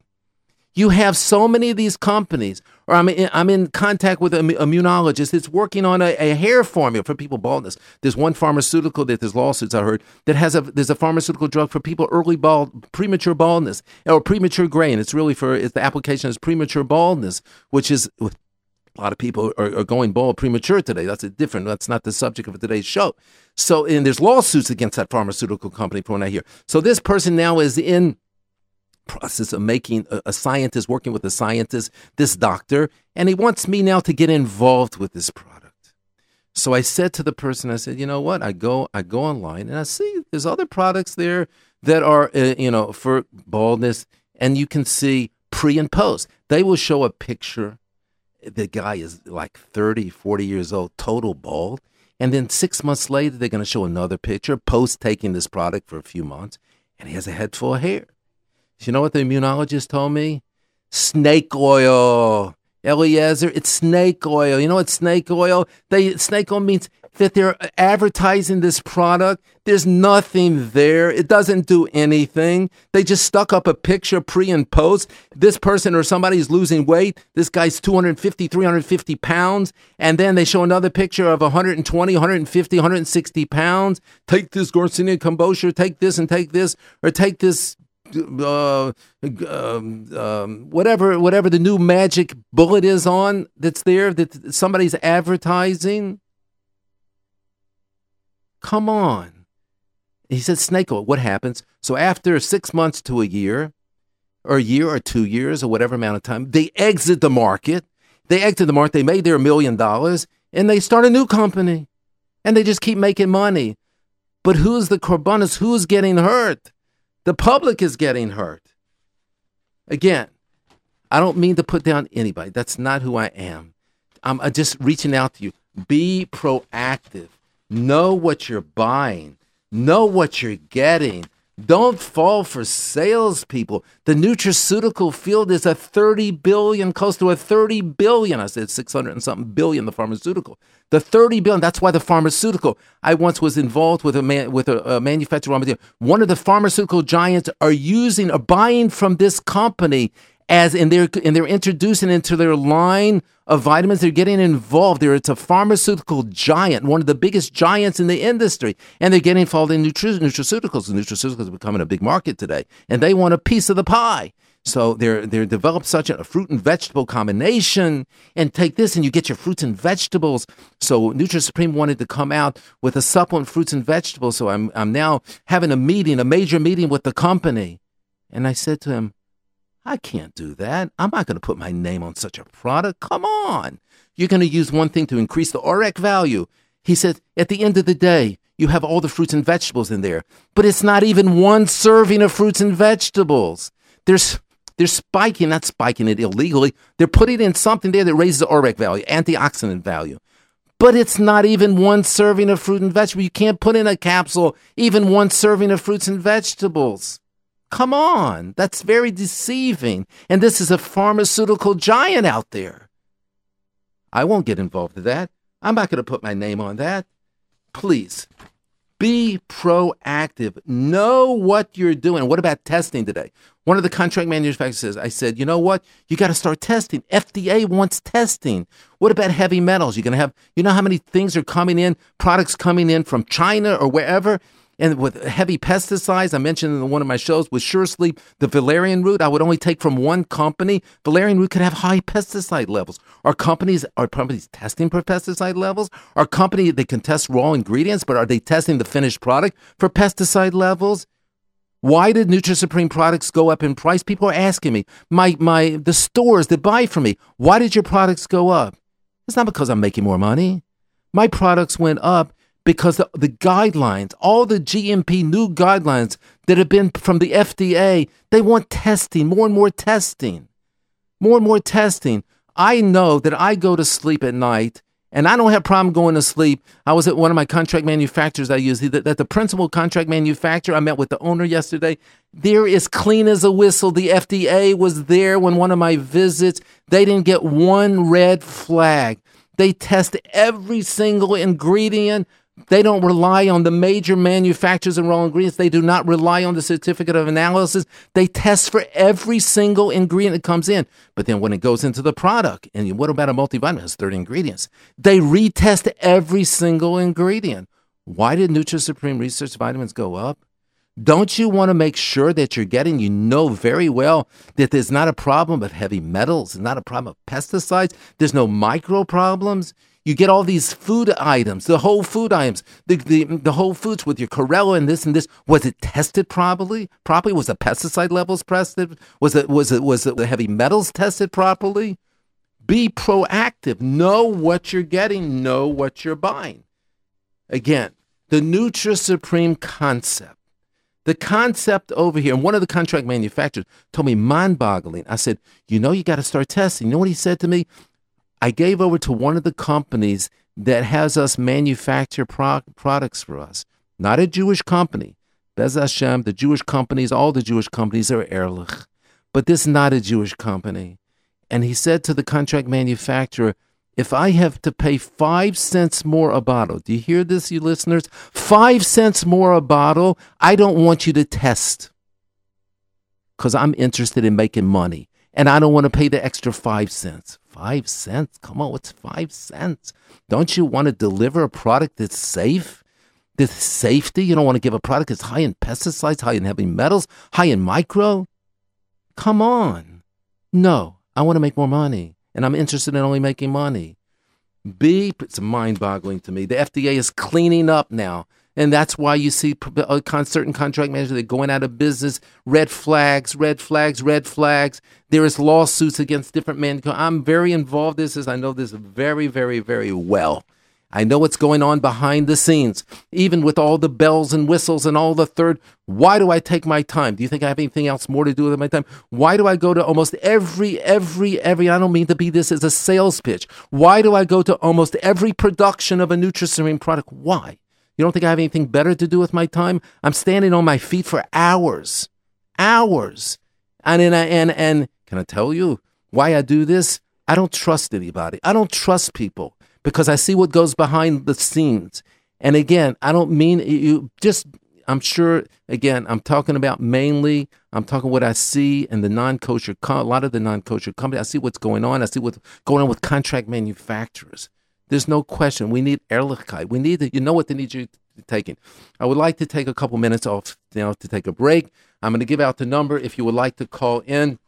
You have so many of these companies, or I'm in, I'm in contact with an immunologist that's working on a, a, hair formula for people baldness. There's one pharmaceutical that there's lawsuits I heard that has a there's a pharmaceutical drug for people early bald, premature baldness or premature gray, and it's really for it's the application is premature baldness, which is a lot of people are, are, going bald premature today. That's a different. That's not the subject of today's show. So, and there's lawsuits against that pharmaceutical company for I hear. So, this person now is in process of making a, a scientist, working with a scientist, this doctor, and he wants me now to get involved with this product. So I said to the person, I said, you know what? I go, I go online and I see there's other products there that are, uh, you know, for baldness, and you can see pre and post. They will show a picture the guy is like 30, 40 years old, total bald. And then six months later, they're going to show another picture, post taking this product for a few months, and he has a head full of hair. You know what the immunologist told me? Snake oil. Eliezer, it's snake oil. You know what snake oil? They snake oil means that they're advertising this product. There's nothing there. It doesn't do anything. They just stuck up a picture pre and post. This person or somebody is losing weight. This guy's 250, 350 pounds. And then they show another picture of 120, 150, 160 pounds. Take this Garcinia cambogia, take this and take this, or take this uh, um, um, whatever whatever the new magic bullet is on that's there that somebody's advertising Come on. He said, Snake oil, what happens? So after six months to a year, or a year or two years, or whatever amount of time, they exit the market. They exit the market, they made their million dollars, and they start a new company. And they just keep making money. But who's the korbanos? Who's getting hurt? The public is getting hurt. Again, I don't mean to put down anybody. That's not who I am. I'm just reaching out to you. Be proactive. Know what you're buying. Know what you're getting. Don't fall for salespeople. The nutraceutical field is a 30 billion, close to a 30 billion. I said 600 and something billion, the pharmaceutical. The 30 billion, that's why the pharmaceutical. I once was involved with a man, with a, a manufacturer. One of the pharmaceutical giants are using or buying from this company as and they're and they're introducing into their line of vitamins. They're getting involved. There, it's a pharmaceutical giant, one of the biggest giants in the industry, and they're getting involved in nutri- nutraceuticals. And nutraceuticals are becoming a big market today, and they want a piece of the pie. So they're they're developed such a, fruit and vegetable combination, and take this and you get your fruits and vegetables. So NutriSupreme wanted to come out with a supplement fruits and vegetables. So I'm I'm now having a meeting, a major meeting with the company, and I said to him, I can't do that. I'm not going to put my name on such a product. Come on. You're going to use one thing to increase the ORAC value. He said, at the end of the day, you have all the fruits and vegetables in there, but it's not even one serving of fruits and vegetables. There's they're spiking, not spiking it illegally. They're putting in something there that raises the ORAC value, antioxidant value. but it's not even one serving of fruit and vegetable. You can't put in a capsule even one serving of fruits and vegetables. Come on, that's very deceiving. And this is a pharmaceutical giant out there. I won't get involved in that. I'm not going to put my name on that. Please be proactive. Know what you're doing. What about testing today? One of the contract manufacturers says, I said, you know what? You got to start testing. FDA wants testing. What about heavy metals? You're going to have, you know how many things are coming in, products coming in from China or wherever? And with heavy pesticides, I mentioned in one of my shows with SureSleep, the valerian root, I would only take from one company. Valerian root could have high pesticide levels. Are companies are companies testing for pesticide levels? Are companies they can test raw ingredients, but are they testing the finished product for pesticide levels? Why did NutriSupreme products go up in price? People are asking me. My my the stores that buy from me, why did your products go up? It's not because I'm making more money. My products went up because the, the, guidelines, all the GMP new guidelines that have been from the FDA, they want testing, more and more testing, more and more testing. I know that I go to sleep at night and I don't have problem going to sleep. I was at one of my contract manufacturers I use, that, that the principal contract manufacturer, I met with the owner yesterday. They're as clean as a whistle. The FDA was there when one of my visits. They didn't get one red flag. They test every single ingredient they don't rely on the major manufacturers and raw ingredients. They do not rely on the certificate of analysis. They test for every single ingredient that comes in. But then when it goes into the product, and what about a multivitamin? It has 30 ingredients. They retest every single ingredient. Why did NutriSupreme Research vitamins go up? Don't you want to make sure that you're getting, you know very well that there's not a problem of heavy metals, not a problem of pesticides, there's no micro problems. You get all these food items, the whole food items, the, the, the whole foods with your chlorella and this and this. Was it tested properly? Properly? Was the pesticide levels tested? Was it was it was it the heavy metals tested properly? Be proactive. Know what you're getting. Know what you're buying. Again, the Nutri Supreme concept. The concept over here, and one of the contract manufacturers told me mind boggling. I said, You know, you got to start testing. You know what he said to me? I gave over to one of the companies that has us manufacture pro- products for us. Not a Jewish company. Bez Hashem, the Jewish companies, all the Jewish companies are Ehrlich. But this is not a Jewish company. And he said to the contract manufacturer, if I have to pay five cents more a bottle, do you hear this, you listeners? Five cents more a bottle, I don't want you to test because I'm interested in making money and I don't want to pay the extra five cents. Five cents? Come on, what's five cents? Don't you want to deliver a product that's safe? This safety? You don't want to give a product that's high in pesticides, high in heavy metals, high in micro? Come on. No, I want to make more money, and I'm interested in only making money. B, it's mind boggling to me. The FDA is cleaning up now. And that's why you see uh, certain contract managers that are going out of business. Red flags, red flags, red flags. There is lawsuits against different men. I'm very involved in this. I know this very, very, very well. I know what's going on behind the scenes, even with all the bells and whistles and all the third. Why do I take my time? Do you think I have anything else more to do with my time? Why do I go to almost every, every, every? I don't mean to be this as a sales pitch. Why do I go to almost every production of a NutriSupreme product? Why? You don't think I have anything better to do with my time? I'm standing on my feet for hours, hours. And, and, and, and can I tell you why I do this? I don't trust anybody. I don't trust people because I see what goes behind the scenes. And again, I don't mean you just, I'm sure, again, I'm talking about mainly, I'm talking what I see in the non kosher, a lot of the non kosher companies. I see what's going on. I see what's going on with contract manufacturers. There's no question. We need Ehrlichkeit. We need, you know what they need you taking. I would like to take a couple minutes off now to take a break. I'm going to give out the number if you would like to call in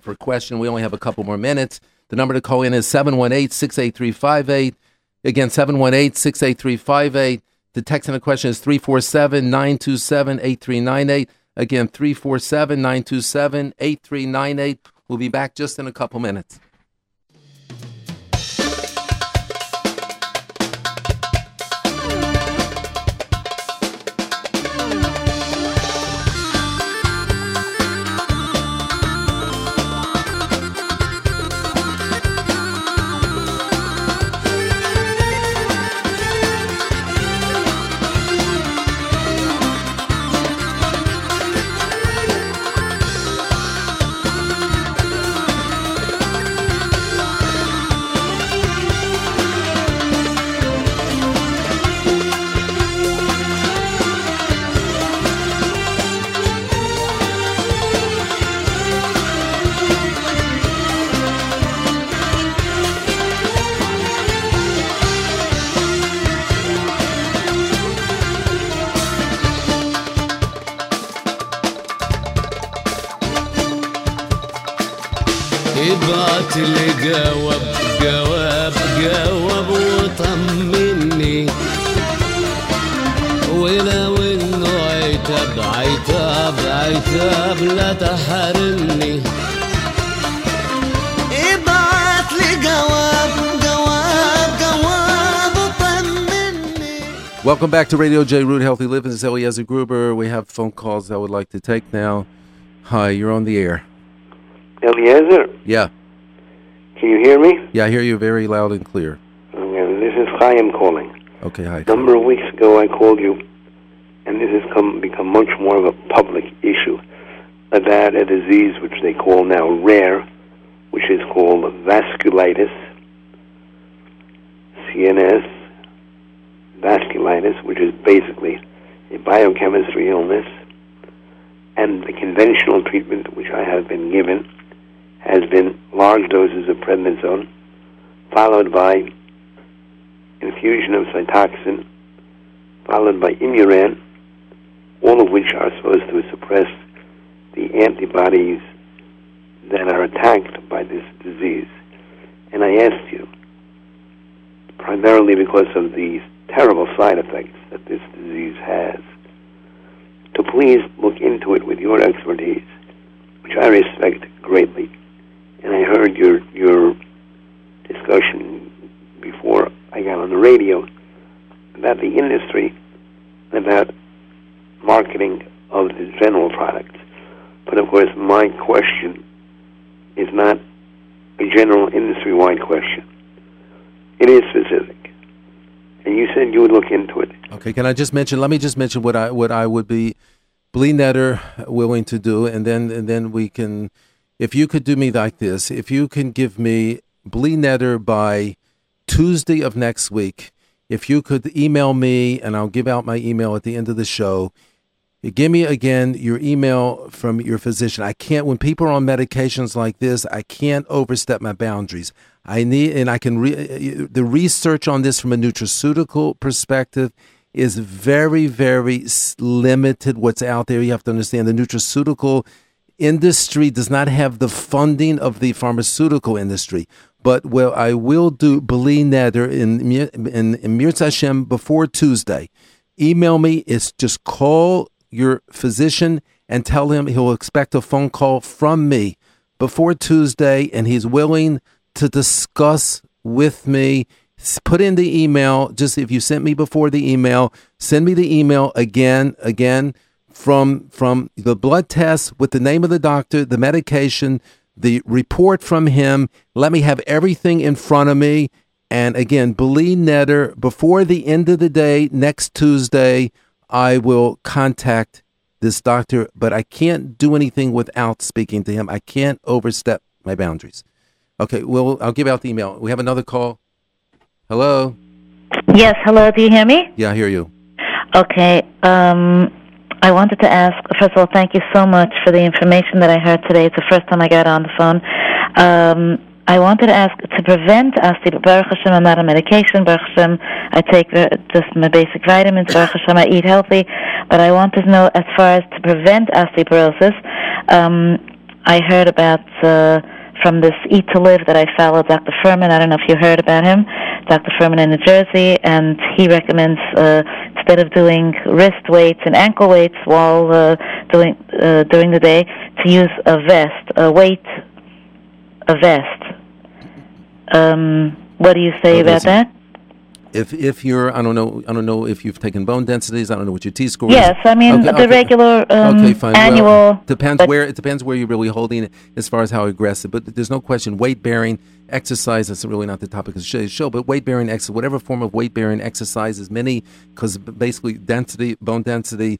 for a question. We only have a couple more minutes. The number to call in is 718 683 Again, 718 683 The text in the question is 347 927 8398. Again, 347 927 8398. We'll be back just in a couple minutes. Back to Radio J Root Healthy Living. This is Eliezer Gruber. We have phone calls I would like to take now. Hi, you're on the air. Eliezer, Yeah, can you hear me? yeah, I hear you very loud and clear. Okay, this is Chaim calling. Okay, hi. A number of weeks ago, I called you, and this has come become much more of a public issue about a disease which they call now rare, which is called vasculitis, CNS vasculitis, which is basically a biochemistry illness. And the conventional treatment which I have been given has been large doses of prednisone, followed by infusion of Cytoxan, followed by Imuran, all of which are supposed to suppress the antibodies that are attacked by this disease. And I asked you, primarily because of the terrible side effects that this disease has, to please look into it with your expertise, which I respect greatly. And I heard your your discussion before I got on the radio about the industry, and about marketing of the general products. But of course, my question is not a general industry-wide question. It is specific. And you said you would look into it. Okay, can I just mention? Let me just mention what I what I would be bli neder willing to do, and then and then we can, if you could do me like this, if you can give me bli neder by Tuesday of next week, if you could email me, and I'll give out my email at the end of the show. Give me again your email from your physician. I can't when people are on medications like this. I can't overstep my boundaries. I need, and I can. Re, uh, uh, uh, the research on this from a nutraceutical perspective is very, very limited. What's out there, you have to understand. The nutraceutical industry does not have the funding of the pharmaceutical industry. But well, I will do Beli Neder in in, in Mirza Hashem before Tuesday. Email me. It's just call your physician and tell him he'll expect a phone call from me before Tuesday, and he's willing to discuss with me. Put in the email. Just if you sent me before the email, send me the email again, again from from the blood test with the name of the doctor, the medication, the report from him. Let me have everything in front of me. And again, Beli Neder, before the end of the day, next Tuesday, I will contact this doctor, but I can't do anything without speaking to him. I can't overstep my boundaries. Okay, well, I'll give out the email. We have another call. Hello? Yes, hello, do you hear me? Yeah, I hear you. Okay, um, I wanted to ask, first of all, thank you so much for the information that I heard today. It's the first time I got on the phone. Um, I wanted to ask, to prevent osteoporosis, Baruch Hashem, I'm not on medication, Baruch Hashem, I take just my basic vitamins, Baruch Hashem, I eat healthy, but I wanted to know, as far as to prevent osteoporosis, um, I heard about, uh, from this Eat to Live that I follow, Dr. Fuhrman. I don't know if you heard about him, Dr. Fuhrman in New Jersey, and he recommends uh, instead of doing wrist weights and ankle weights while uh, doing uh, during the day, to use a vest, a weight, a vest. Um, what do you say about that? If if you're, I don't know, I don't know if you've taken bone densities. I don't know what your T score is. Yes, I mean Okay, the okay. regular um, okay, fine. annual. Well, depends where it depends where you're really holding it as far as how aggressive. But there's no question weight bearing exercise. That's really not the topic of the show- show. But weight bearing exercise, whatever form of weight bearing exercise, is many because basically density, bone density,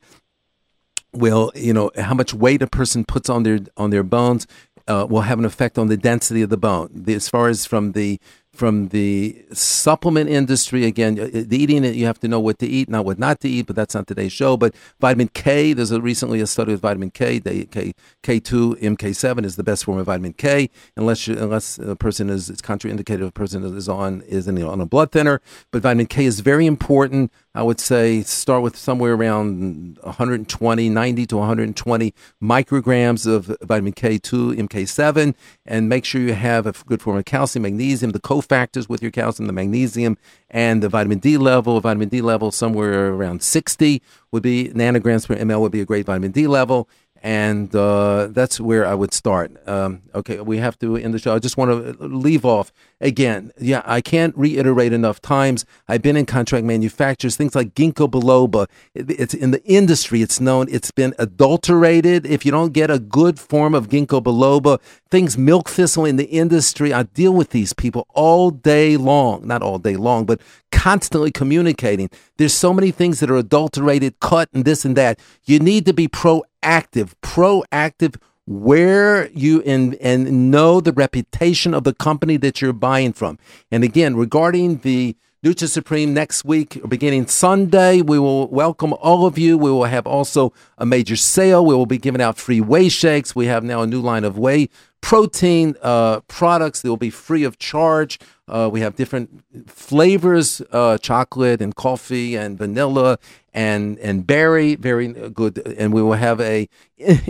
will you know how much weight a person puts on their on their bones uh, will have an effect on the density of the bone. The, as far as from the from the supplement industry. Again, uh, the eating it, you have to know what to eat, not what not to eat, but that's not today's show. But vitamin K, there's a recently a study with vitamin K. They, K K2, MK7 is the best form of vitamin K, unless you, unless a person is it's contraindicated a person is on is in, on a blood thinner. But vitamin K is very important. I would say start with somewhere around 120, 90 to 120 micrograms of vitamin K2, MK7, and make sure you have a good form of calcium, magnesium, the cofactors with your calcium, the magnesium, and the vitamin D level. Vitamin D level somewhere around 60 would be nanograms per ml would be a great vitamin D level and uh, that's where I would start. Um, okay, we have to end the show. I just want to leave off again. Yeah, I can't reiterate enough times. I've been in contract manufacturers, things like ginkgo biloba. It's in the industry. It's known. It's been adulterated. If you don't get a good form of ginkgo biloba, things milk thistle in the industry. I deal with these people all day long. Not all day long, but constantly communicating. There's so many things that are adulterated, cut, and this and that. You need to be proactive, proactive where you in, and know the reputation of the company that you're buying from. And again, regarding the Nutri Supreme next week, beginning Sunday, we will welcome all of you. We will have also a major sale. We will be giving out free whey shakes. We have now a new line of whey protein uh, products. They will be free of charge. Uh, we have different flavors, uh, chocolate and coffee and vanilla and and berry, very good. And we will have a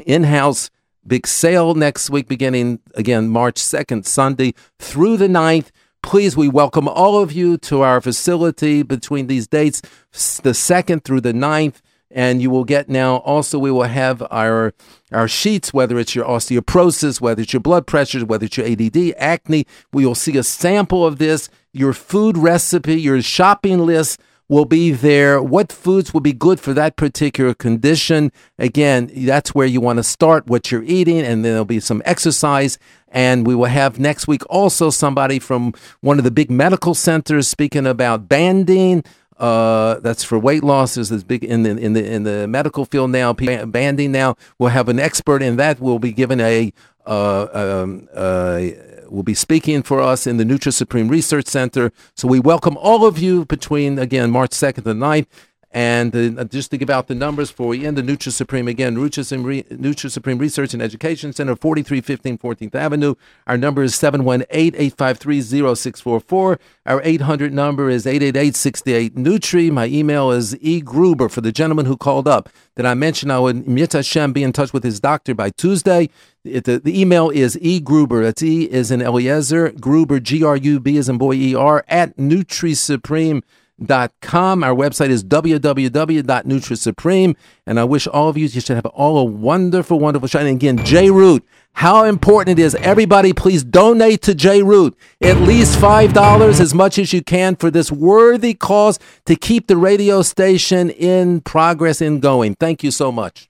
in-house big sale next week, beginning again March second, Sunday through the 9th. Please, we welcome all of you to our facility between these dates, the second through the 9th and you will get now also we will have our our sheets whether it's your osteoporosis whether it's your blood pressure whether it's your ADD acne. We will see a sample of this. Your food recipe your shopping list will be there. What foods will be good for that particular condition? Again that's where you want to start what you're eating and then there'll be some exercise. And we will have next week also somebody from one of the big medical centers speaking about banding uh, that's for weight loss. There's this big in the in the in the medical field now. Banding now. We'll have an expert in that. We'll be given a uh, um, uh, will be speaking for us in the Nutri Supreme Research Center. So we welcome all of you between again March 2nd and 9th. And uh, just to give out the numbers for we end the Nutri Supreme again, Nutri Supreme Research and Education Center, 4315 14th Avenue. Our number is 718-853-0644. Our 800 number is 888-68 Nutri. My email is E Gruber for the gentleman who called up that I mentioned I would Mitzvah Hashem be in touch with his doctor by Tuesday. It, the, the email is E Gruber. That's E is in Eliezer Gruber G R U B is in boy E R at Nutri Supreme com. Our website is www.nutrisupreme. And I wish all of you, you should have all a wonderful, wonderful shine. And again, J Root, how important it is. Everybody, please donate to J Root. At least $5 as much as you can for this worthy cause to keep the radio station in progress and going. Thank you so much.